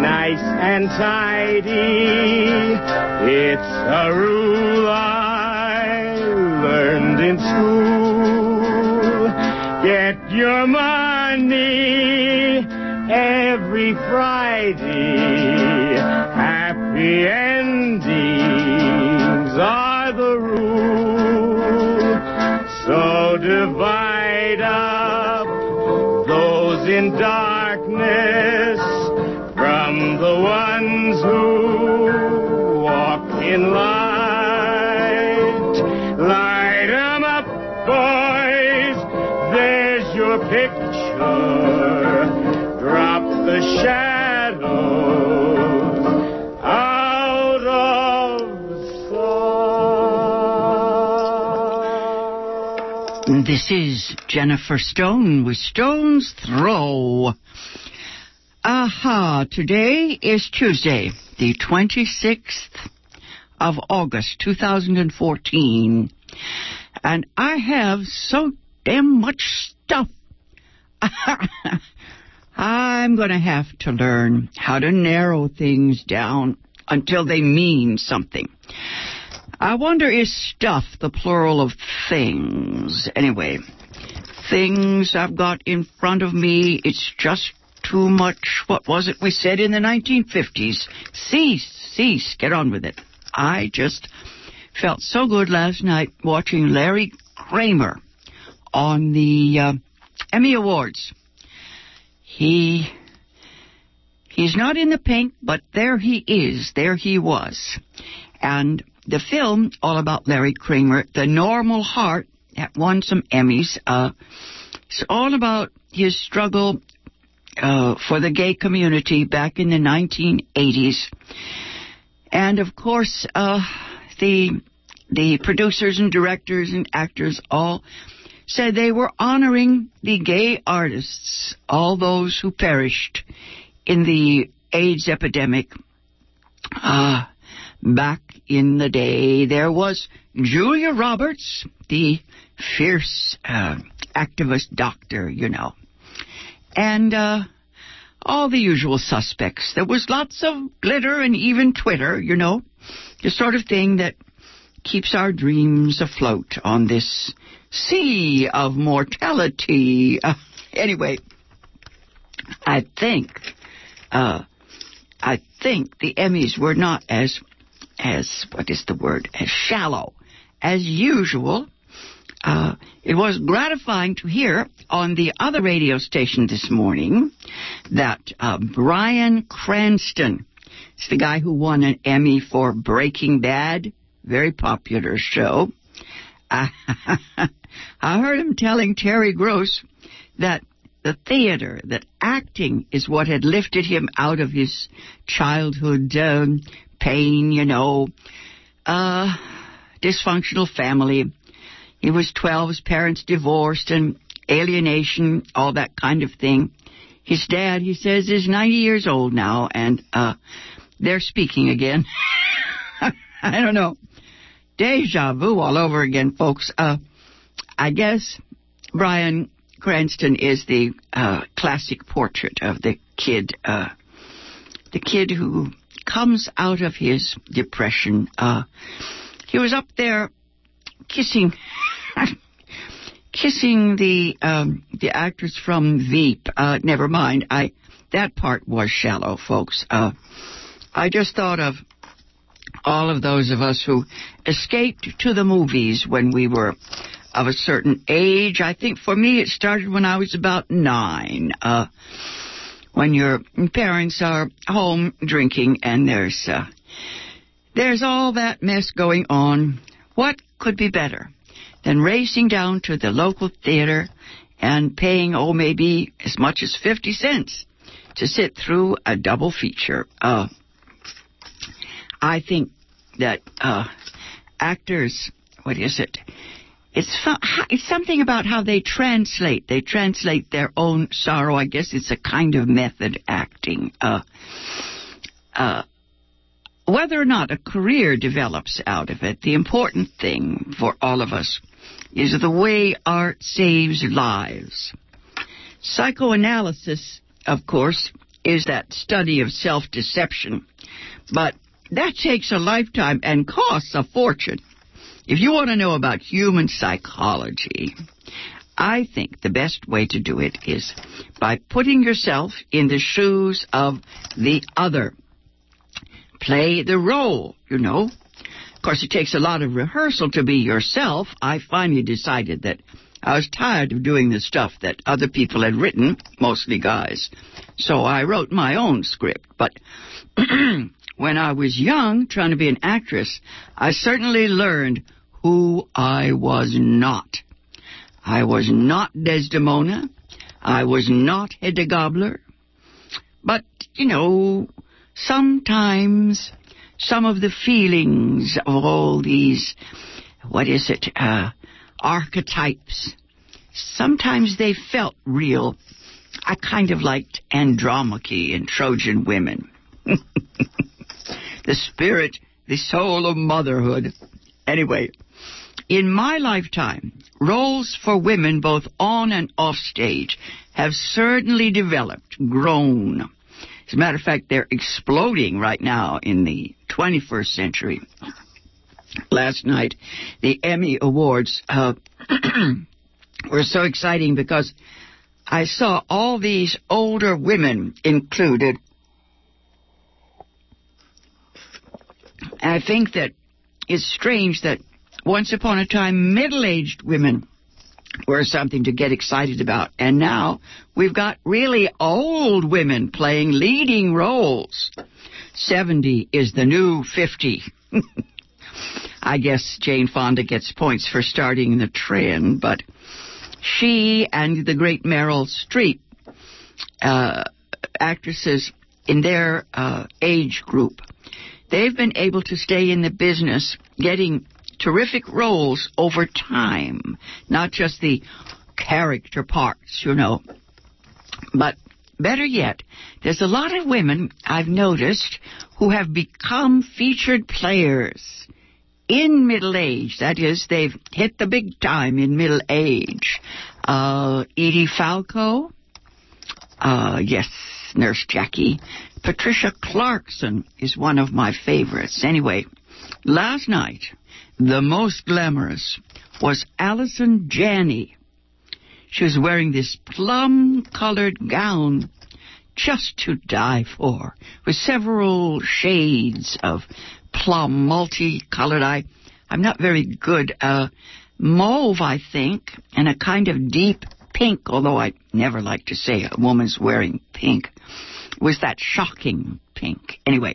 nice and tidy. It's a rule I learned in school. Get your money every Friday. Happy endings are the rule. So divide up those in darkness This is Jennifer Stone with Stone's Throw. Aha, today is Tuesday, the 26th of August, 2014. And I have so damn much stuff. I'm going to have to learn how to narrow things down until they mean something. I wonder is stuff the plural of things? Anyway, things I've got in front of me, it's just too much. What was it we said in the 1950s? Cease, cease, get on with it. I just felt so good last night watching Larry Kramer on the uh, Emmy Awards. He he's not in the pink, but there he is. There he was. And the film, all about Larry Kramer, The Normal Heart, that won some Emmys. Uh, it's all about his struggle uh, for the gay community back in the 1980s. And of course, uh, the the producers and directors and actors all said they were honoring the gay artists, all those who perished in the AIDS epidemic. Uh, back in the day, there was Julia Roberts, the fierce uh, activist doctor, you know, and uh, all the usual suspects. There was lots of glitter and even Twitter, you know, the sort of thing that keeps our dreams afloat on this sea of mortality. Uh, anyway, I think, uh, I think the Emmys were not as, as what is the word, as shallow as usual. Uh, it was gratifying to hear on the other radio station this morning that uh, Bryan Cranston, it's the guy who won an Emmy for Breaking Bad, very popular show. I, I heard him telling Terry Gross that the theater, that acting is what had lifted him out of his childhood um, pain, you know, uh, dysfunctional family. He was 12, his parents divorced and alienation, all that kind of thing. His dad, he says, is 90 years old now and, uh, they're speaking again. I don't know. Deja vu all over again, folks. Uh, I guess Bryan Cranston is the uh, classic portrait of the kid, uh, the kid who comes out of his depression. Uh, he was up there kissing, kissing the um, the actors from Veep. Uh, never mind, I that part was shallow, folks. Uh, I just thought of all of those of us who escaped to the movies when we were of a certain age. I think for me it started when I was about nine. Uh, when your parents are home drinking and there's uh, there's all that mess going on. What could be better than racing down to the local theater and paying oh maybe as much as fifty cents to sit through a double feature? Uh, I think that uh, actors, what is it? It's it's something about how they translate. They translate their own sorrow. I guess it's a kind of method acting. Uh, uh, whether or not a career develops out of it, the important thing for all of us is the way art saves lives. Psychoanalysis, of course, is that study of self-deception. But that takes a lifetime and costs a fortune. If you want to know about human psychology, I think the best way to do it is by putting yourself in the shoes of the other. Play the role, you know. Of course, it takes a lot of rehearsal to be yourself. I finally decided that I was tired of doing the stuff that other people had written, mostly guys. So I wrote my own script. But when I was young, trying to be an actress, I certainly learned who I was not. I was not Desdemona. I was not Hedda Gabler. But, you know, sometimes some of the feelings of all these, what is it, uh, archetypes, sometimes they felt real. I kind of liked Andromache and Trojan women. the spirit, the soul of motherhood. Anyway, in my lifetime, roles for women both on and off stage have certainly developed, grown. As a matter of fact, they're exploding right now in the 21st century. Last night, the Emmy Awards uh, were so exciting because I saw all these older women included. I think that it's strange that once upon a time, middle aged women were something to get excited about. And now we've got really old women playing leading roles. 70 is the new 50. I guess Jane Fonda gets points for starting the trend, but she and the great Meryl Streep, uh, actresses in their uh, age group, they've been able to stay in the business getting terrific roles over time, not just the character parts, you know. But better yet, there's a lot of women I've noticed who have become featured players in middle age. That is, they've hit the big time in middle age. Uh, Edie Falco, uh, yes, Nurse Jackie. Patricia Clarkson is one of my favorites. Anyway, last night the most glamorous was Allison Janney. She was wearing this plum colored gown just to die for, with several shades of plum, multicolored. I, I'm not very good. Uh, mauve, I think, and a kind of deep pink, although I never like to say a woman's wearing pink, was that shocking pink. Anyway,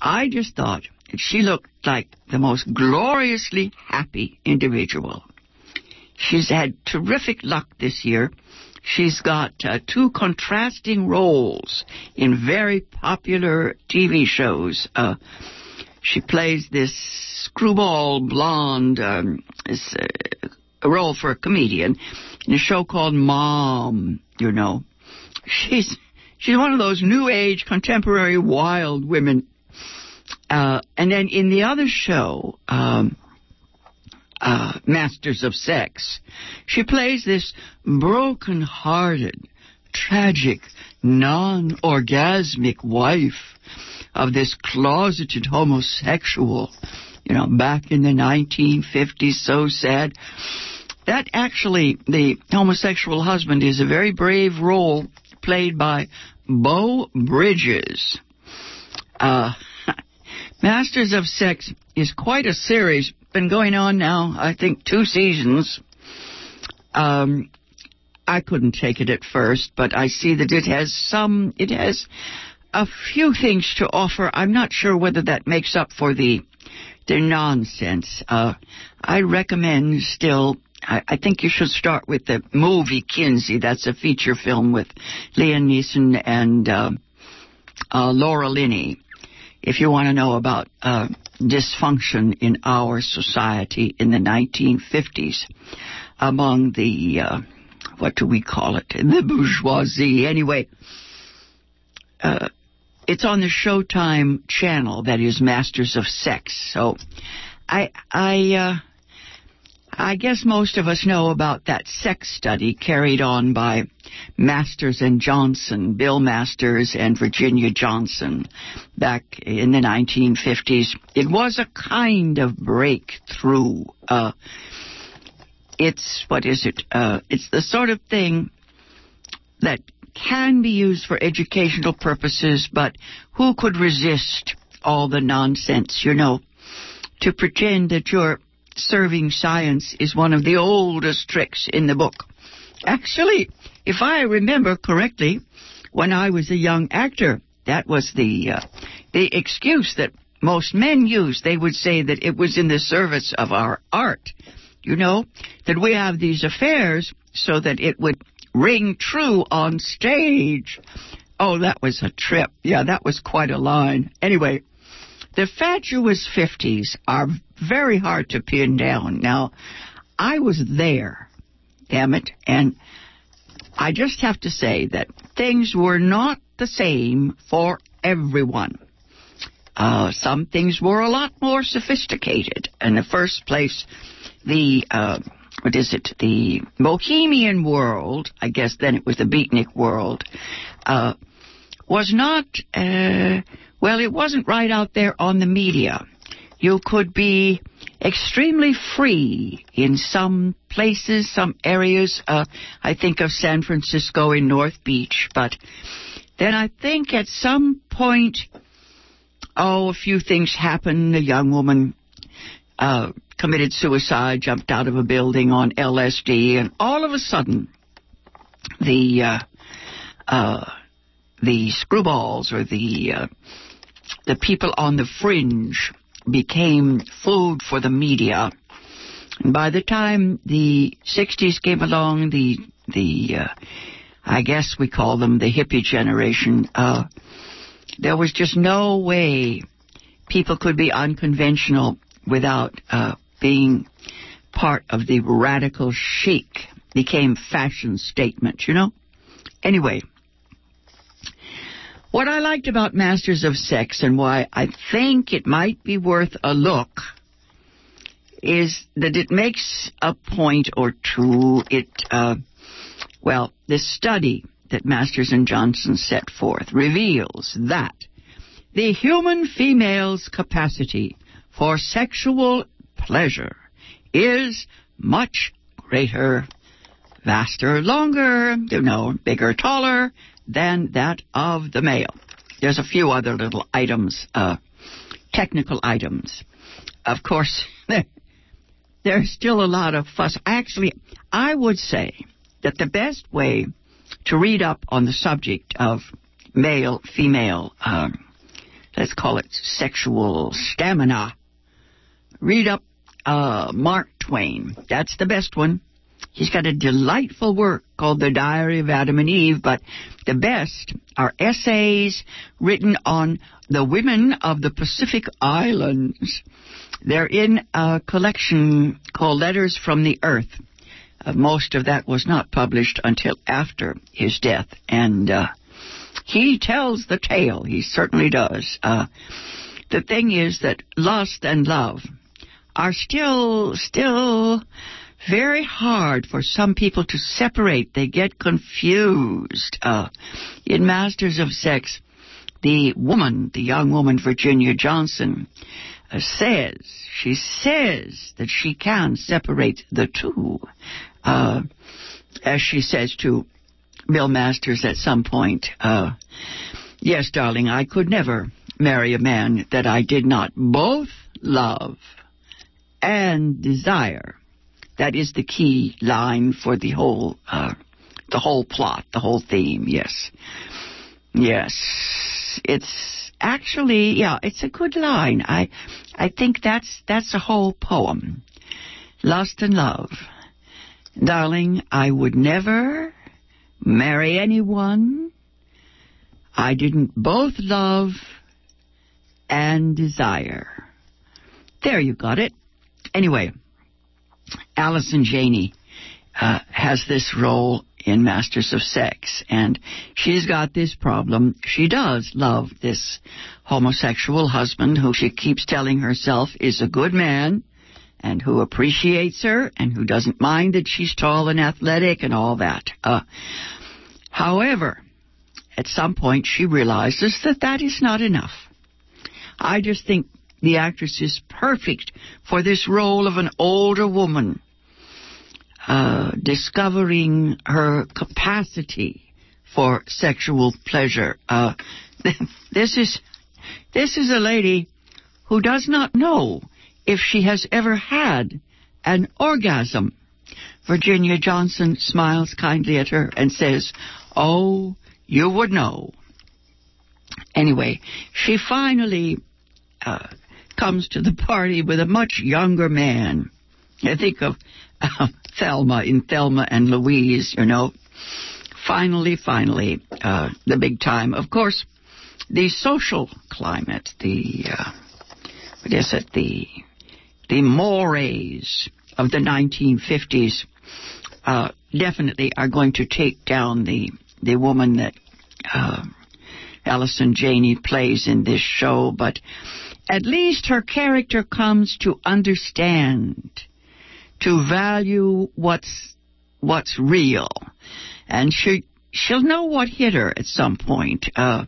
I just thought she looked like the most gloriously happy individual. She's had terrific luck this year. She's got uh, two contrasting roles in very popular TV shows. Uh, she plays this screwball blonde, um, this, uh, role for a comedian in a show called Mom. You know, she's she's one of those new age contemporary wild women uh, and then in the other show, um, uh, Masters of Sex, she plays this broken-hearted, tragic, non-orgasmic wife of this closeted homosexual, you know, back in the 1950s, so sad. That actually, the homosexual husband is a very brave role played by Beau Bridges. Uh, Masters of Sex is quite a series. Been going on now, I think, two seasons. Um, I couldn't take it at first, but I see that it has some, it has a few things to offer. I'm not sure whether that makes up for the, the nonsense. Uh, I recommend still I, I, think you should start with the movie Kinsey. That's a feature film with Liam Neeson and uh, uh, Laura Linney if you want to know about uh, dysfunction in our society in the 1950s among the, uh, what do we call it, the bourgeoisie. Anyway, uh, it's on the Showtime channel that is Masters of Sex. So I, I, uh, I guess most of us know about that sex study carried on by Masters and Johnson, Bill Masters and Virginia Johnson, back in the 1950s. It was a kind of breakthrough. Uh, it's, what is it? Uh, it's the sort of thing that can be used for educational purposes, but who could resist all the nonsense, you know? To pretend that you're serving science is one of the oldest tricks in the book. Actually, if I remember correctly, when I was a young actor, that was the uh, the excuse that most men used. They would say that it was in the service of our art. You know, that we have these affairs so that it would ring true on stage. Oh, that was a trip. Yeah, that was quite a line. Anyway, the fatuous 50s are very hard to pin down. Now, I was there, damn it, and I just have to say that things were not the same for everyone. Uh, some things were a lot more sophisticated. In the first place, the uh, what is it? The Bohemian world, I guess then it was the beatnik world, uh, was not, uh, well, it wasn't right out there on the media. You could be extremely free in some places, some areas. Uh, I think of San Francisco in North Beach, but then I think at some point, oh, a few things happened. A young woman uh, committed suicide, jumped out of a building on LSD, and all of a sudden, the uh, uh, the screwballs or the uh, the people on the fringe became food for the media. And by the time the 60s came along, the the uh, I guess we call them the hippie generation. Uh, there was just no way people could be unconventional without uh, being part of the radical chic became fashion statement, you know? Anyway, what I liked about Masters of Sex and why I think it might be worth a look is that it makes a point or two. It, uh, well, this study that Masters and Johnson set forth reveals that the human female's capacity for sexual pleasure is much greater, vaster, longer, you know, bigger, taller than that of the male. There's a few other little items, uh, technical items. Of course, there's still a lot of fuss. Actually, I would say that the best way to read up on the subject of male, female, um, let's call it sexual stamina, read up uh, Mark Twain. That's the best one. He's got a delightful work called The Diary of Adam and Eve, but the best are essays written on the women of the Pacific Islands. They're in a collection called Letters from the Earth. Uh, most of that was not published until after his death, and uh, he tells the tale. He certainly does. Uh, the thing is that lust and love are still, still very hard for some people to separate. They get confused. Uh, in Masters of Sex, the woman, the young woman, Virginia Johnson, uh, says, she says that she can separate the two. Uh, as she says to Bill Masters at some point, uh, yes, darling, I could never marry a man that I did not both love and desire. That is the key line for the whole, uh, the whole plot, the whole theme. Yes, yes. It's actually, yeah, it's a good line. I, I think that's that's a whole poem. Lust and love, darling. I would never marry anyone I didn't both love and desire. There you got it. Anyway, Allison Janney uh, has this role in Masters of Sex, and she's got this problem. She does love this homosexual husband who she keeps telling herself is a good man and who appreciates her and who doesn't mind that she's tall and athletic and all that. Uh, however, at some point she realizes that that is not enough. I just think the actress is perfect for this role of an older woman, uh, discovering her capacity for sexual pleasure. Uh, this is this is a lady who does not know if she has ever had an orgasm. Virginia Johnson smiles kindly at her and says, Oh, you would know. Anyway, she finally uh, comes to the party with a much younger man. I think of uh, Thelma in Thelma and Louise, you know. Finally, finally, uh, the big time. Of course, the social climate, the, uh, what is it, the, the mores of the 1950s, uh, definitely are going to take down the, the woman that, uh, Allison Janney plays in this show, but at least her character comes to understand, to value what's what's real, and she she'll know what hit her at some point. Uh,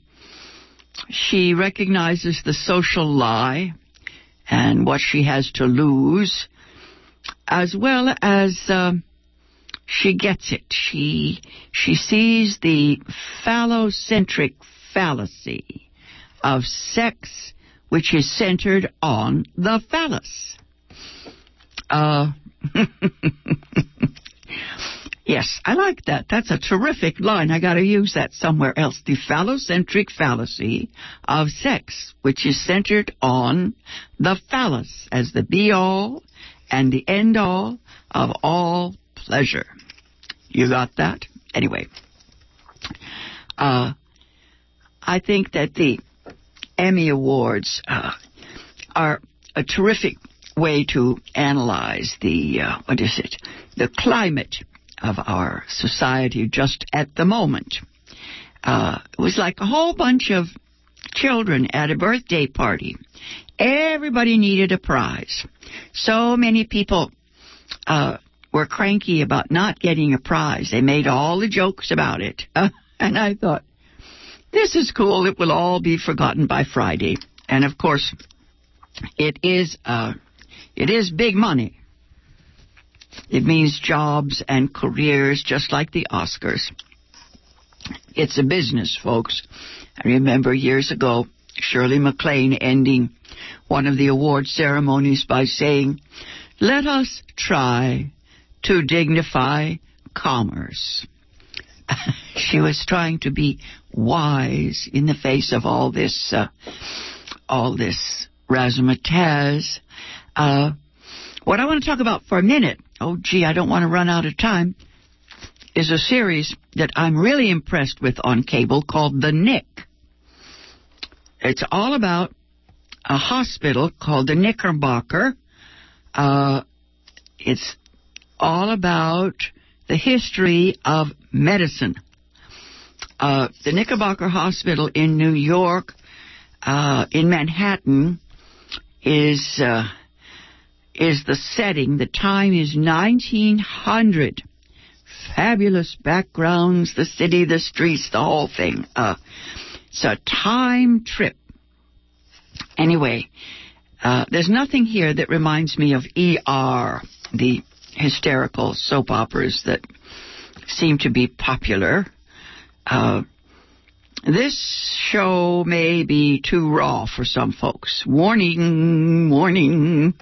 she recognizes the social lie and what she has to lose, as well as uh, she gets it. She she sees the phallocentric fallacy of sex which is centered on the phallus. Uh, yes, I like that. That's a terrific line. I got to use that somewhere else. The phallocentric fallacy of sex, which is centered on the phallus as the be all and the end all of all pleasure. You got that? Anyway, uh, I think that the Emmy Awards uh, are a terrific way to analyze the uh, what is it the climate of our society just at the moment. Uh, it was like a whole bunch of children at a birthday party. Everybody needed a prize. So many people uh, were cranky about not getting a prize. They made all the jokes about it. and I thought, this is cool. It will all be forgotten by Friday. And of course, it is uh, it is big money. It means jobs and careers, just like the Oscars. It's a business, folks. I remember years ago Shirley MacLaine ending one of the award ceremonies by saying, "Let us try to dignify commerce." she was trying to be wise in the face of all this, uh, all this razzmatazz. Uh, what I want to talk about for a minute, oh gee, I don't want to run out of time, is a series that I'm really impressed with on cable called The Knick. It's all about a hospital called the Knickerbocker. Uh, it's all about the history of medicine. Uh, the Knickerbocker Hospital in New York, uh, in Manhattan, is uh, is the setting. The time is 1900. Fabulous backgrounds, the city, the streets, the whole thing. Uh, it's a time trip. Anyway, uh, there's nothing here that reminds me of ER, the hysterical soap operas that seem to be popular. Uh, this show may be too raw for some folks. Warning, warning.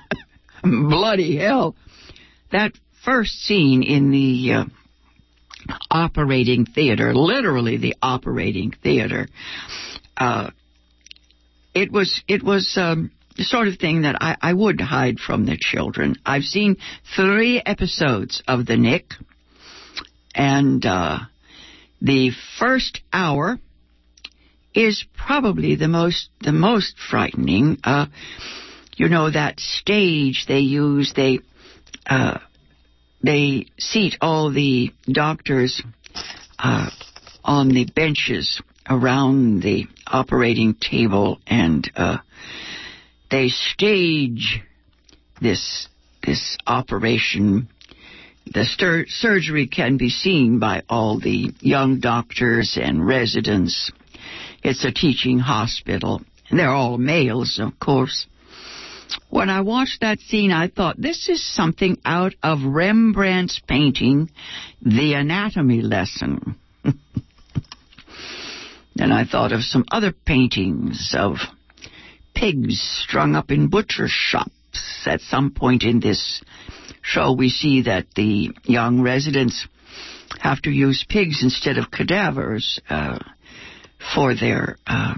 Bloody hell. That first scene in the uh, operating theater, literally the operating theater, uh, it was, it was, um, sort of thing that I, I would hide from the children. I've seen three episodes of The Knick, and uh, the first hour is probably the most the most frightening. Uh, you know that stage they use they uh, they seat all the doctors uh, on the benches around the operating table and uh, they stage this this operation. The surgery can be seen by all the young doctors and residents. It's a teaching hospital. And They're all males, of course. When I watched that scene, I thought this is something out of Rembrandt's painting, The Anatomy Lesson. then I thought of some other paintings of pigs strung up in butcher shops. At some point in this show, we see that the young residents have to use pigs instead of cadavers uh, for their uh,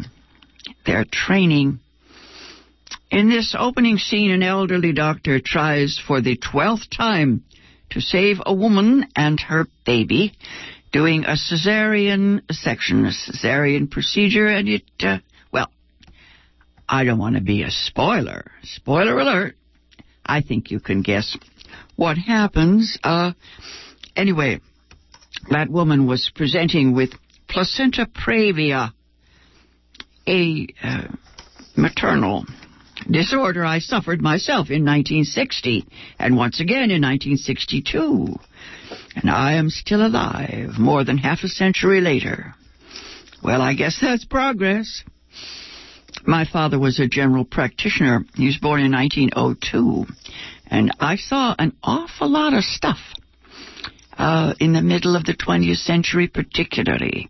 their training. In this opening scene, an elderly doctor tries for the twelfth time to save a woman and her baby, doing a cesarean section, a cesarean procedure, and it, uh, I don't want to be a spoiler. Spoiler alert. I think you can guess what happens. Uh, anyway, that woman was presenting with placenta previa, a uh, maternal disorder I suffered myself in 1960 and once again in 1962. And I am still alive more than half a century later. Well, I guess that's progress. My father was a general practitioner. He was born in 1902. And I saw an awful lot of stuff uh, in the middle of the 20th century, particularly.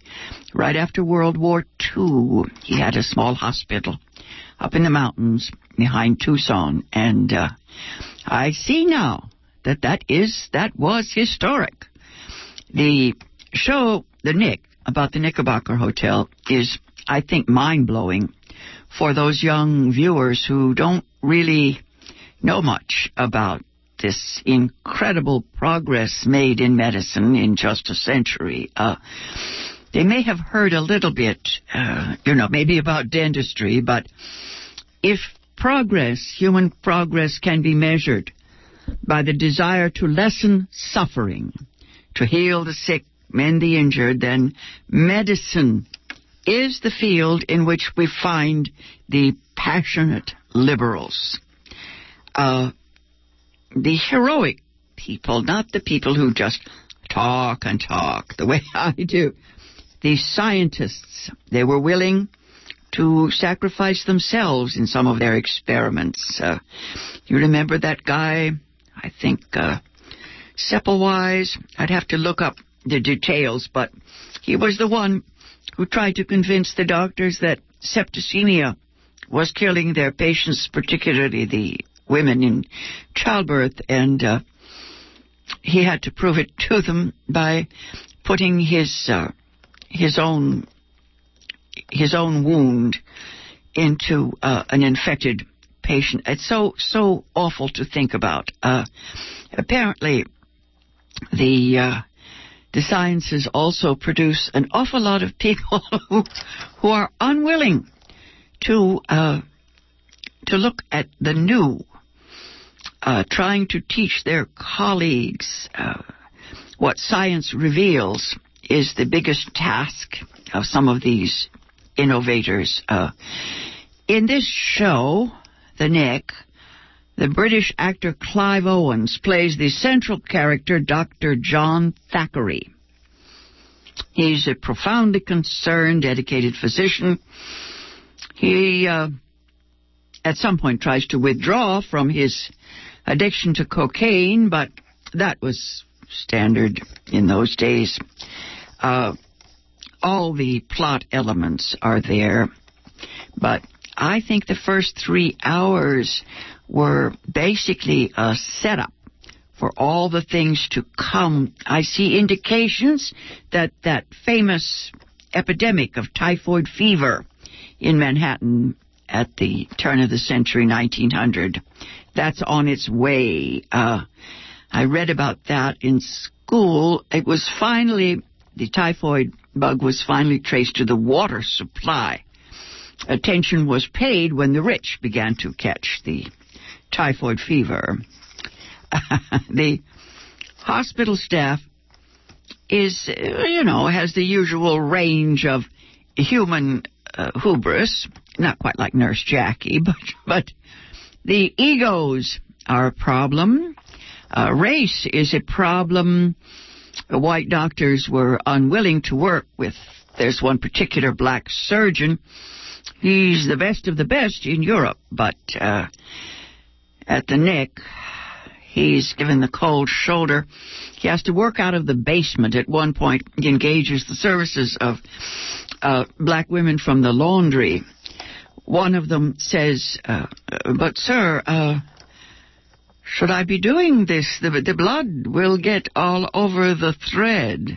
Right after World War II, he had a small hospital up in the mountains behind Tucson, and uh, I see now that that is that was historic. The show, the Knick, about the Knickerbocker Hotel is, I think, mind blowing for those young viewers who don't really know much about this incredible progress made in medicine in just a century. Uh, they may have heard a little bit, uh, you know, maybe about dentistry, but if progress, human progress, can be measured by the desire to lessen suffering, to heal the sick, mend the injured, then medicine is the field in which we find the passionate liberals. Uh, the heroic people, not the people who just talk and talk the way I do. The scientists, they were willing to sacrifice themselves in some of their experiments. Uh, you remember that guy? I think uh, Semmelweis. I'd have to look up the details, but he was the one who tried to convince the doctors that septicemia was killing their patients, particularly the women in childbirth, and uh, he had to prove it to them by putting his uh, his own his own wound into uh, an infected patient. It's so so awful to think about. Uh, apparently, the uh, the sciences also produce an awful lot of people who who are unwilling to uh, to look at the new, uh, trying to teach their colleagues uh, what science reveals is the biggest task of some of these innovators. Uh, in this show, The Knick, the British actor Clive Owens plays the central character, Dr. John Thackery. He's a profoundly concerned, dedicated physician. He, uh, at some point, tries to withdraw from his addiction to cocaine, but that was standard in those days. Uh, all the plot elements are there, but I think the first three hours were basically a setup for all the things to come. I see indications that that famous epidemic of typhoid fever in Manhattan at the turn of the century, 1900, that's on its way. Uh, I read about that in school. It was finally, the typhoid bug was finally traced to the water supply. Attention was paid when the rich began to catch the typhoid fever. the hospital staff is, you know, has the usual range of human uh, hubris, not quite like Nurse Jackie, but but the egos are a problem. Uh, race is a problem white doctors were unwilling to work with. There's one particular black surgeon. He's the best of the best in Europe, but uh, at the Knick. he's given the cold shoulder. He has to work out of the basement. At one point, he engages the services of uh, black women from the laundry. One of them says, uh, "But sir, uh, should I be doing this? The, the blood will get all over the thread.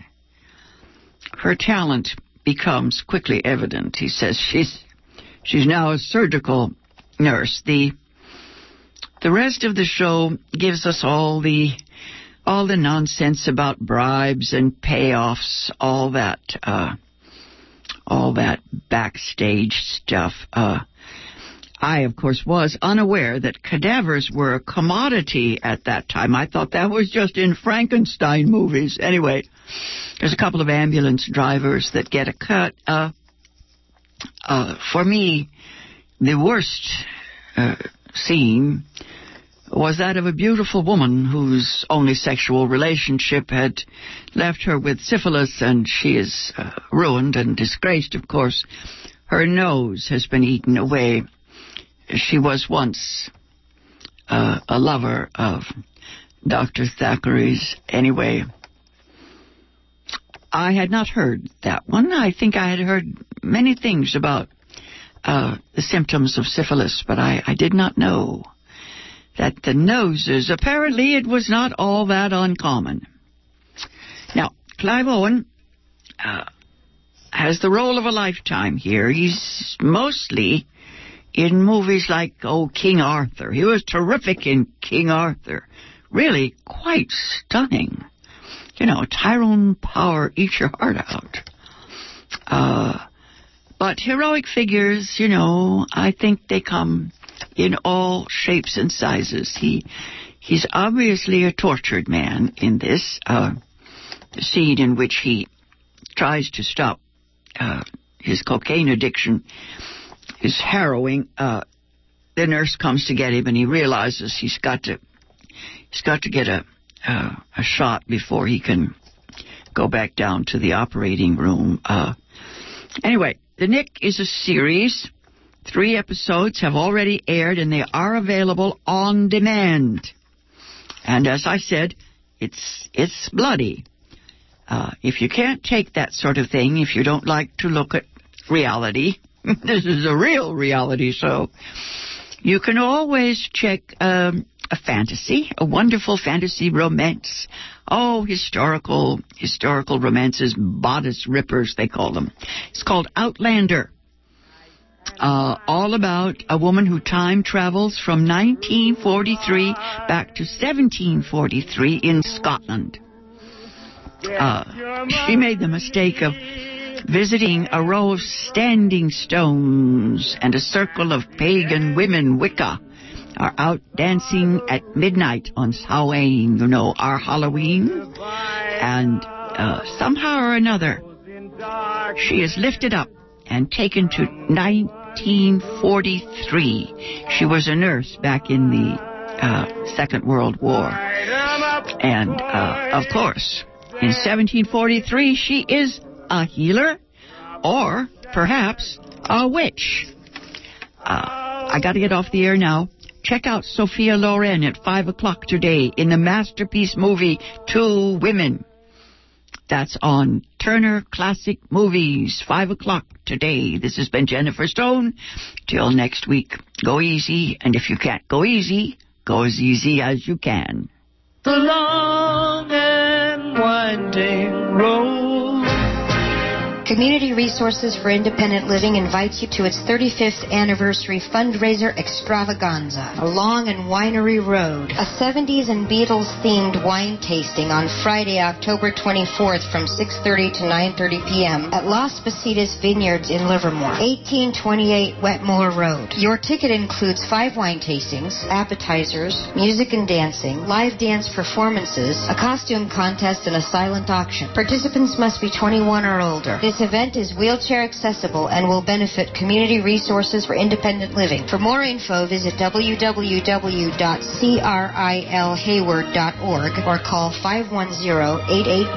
Her talent becomes quickly evident. He says she's she's now a surgical nurse. The the rest of the show gives us all the all the nonsense about bribes and payoffs, all that uh, all that backstage stuff. Uh, I, of course, was unaware that cadavers were a commodity at that time. I thought that was just in Frankenstein movies. Anyway, there's a couple of ambulance drivers that get a cut. Uh, uh, for me, the worst uh, scene was that of a beautiful woman whose only sexual relationship had left her with syphilis, and she is uh, ruined and disgraced, of course. Her nose has been eaten away she was once uh, a lover of Dr. Thackery's. Anyway, I had not heard that one. I think I had heard many things about uh, the symptoms of syphilis, but I, I did not know that the noses, apparently it was not all that uncommon. Now, Clive Owen uh, has the role of a lifetime here. He's mostly in movies like, oh, King Arthur. He was terrific in King Arthur. Really quite stunning. You know, Tyrone Power eats your heart out. Uh, but heroic figures, you know, I think they come in all shapes and sizes. He, he's obviously a tortured man in this, uh, scene in which he tries to stop, uh, his cocaine addiction is harrowing. Uh, the nurse comes to get him, and he realizes he's got to he's got to get a uh, a shot before he can go back down to the operating room. Uh, anyway, The Knick is a series. Three episodes have already aired, and they are available on demand. And as I said, it's it's bloody. Uh, if you can't take that sort of thing, if you don't like to look at reality, this is a real reality show. You can always check um, a fantasy, a wonderful fantasy romance. Oh, historical, historical romances, bodice rippers, they call them. It's called Outlander. Uh, all about a woman who time travels from 1943 back to 1743 in Scotland. Uh, she made the mistake of visiting a row of standing stones and a circle of pagan women, Wicca, are out dancing at midnight on Samhain, you know, our Halloween. And uh, somehow or another, she is lifted up and taken to 1943. She was a nurse back in the uh, Second World War. And, uh, of course, in 1743, she is a healer, or perhaps a witch. Uh, I got to get off the air now. Check out Sophia Loren at 5 o'clock today in the masterpiece movie Two Women. That's on Turner Classic Movies, 5 o'clock today. This has been Jennifer Stone. Till next week, go easy, and if you can't go easy, go as easy as you can. The long and winding road. Community Resources for Independent Living invites you to its 35th anniversary fundraiser extravaganza, Along and Winery Road, a 70s and Beatles themed wine tasting on Friday, October 24th from 6:30 to 9:30 p.m. at Las Positas Vineyards in Livermore, 1828 Wetmore Road. Your ticket includes five wine tastings, appetizers, music and dancing, live dance performances, a costume contest, and a silent auction. Participants must be 21 or older. This event is wheelchair accessible and will benefit Community Resources for Independent Living. For more info, visit www.crilhayward.org or call 510 881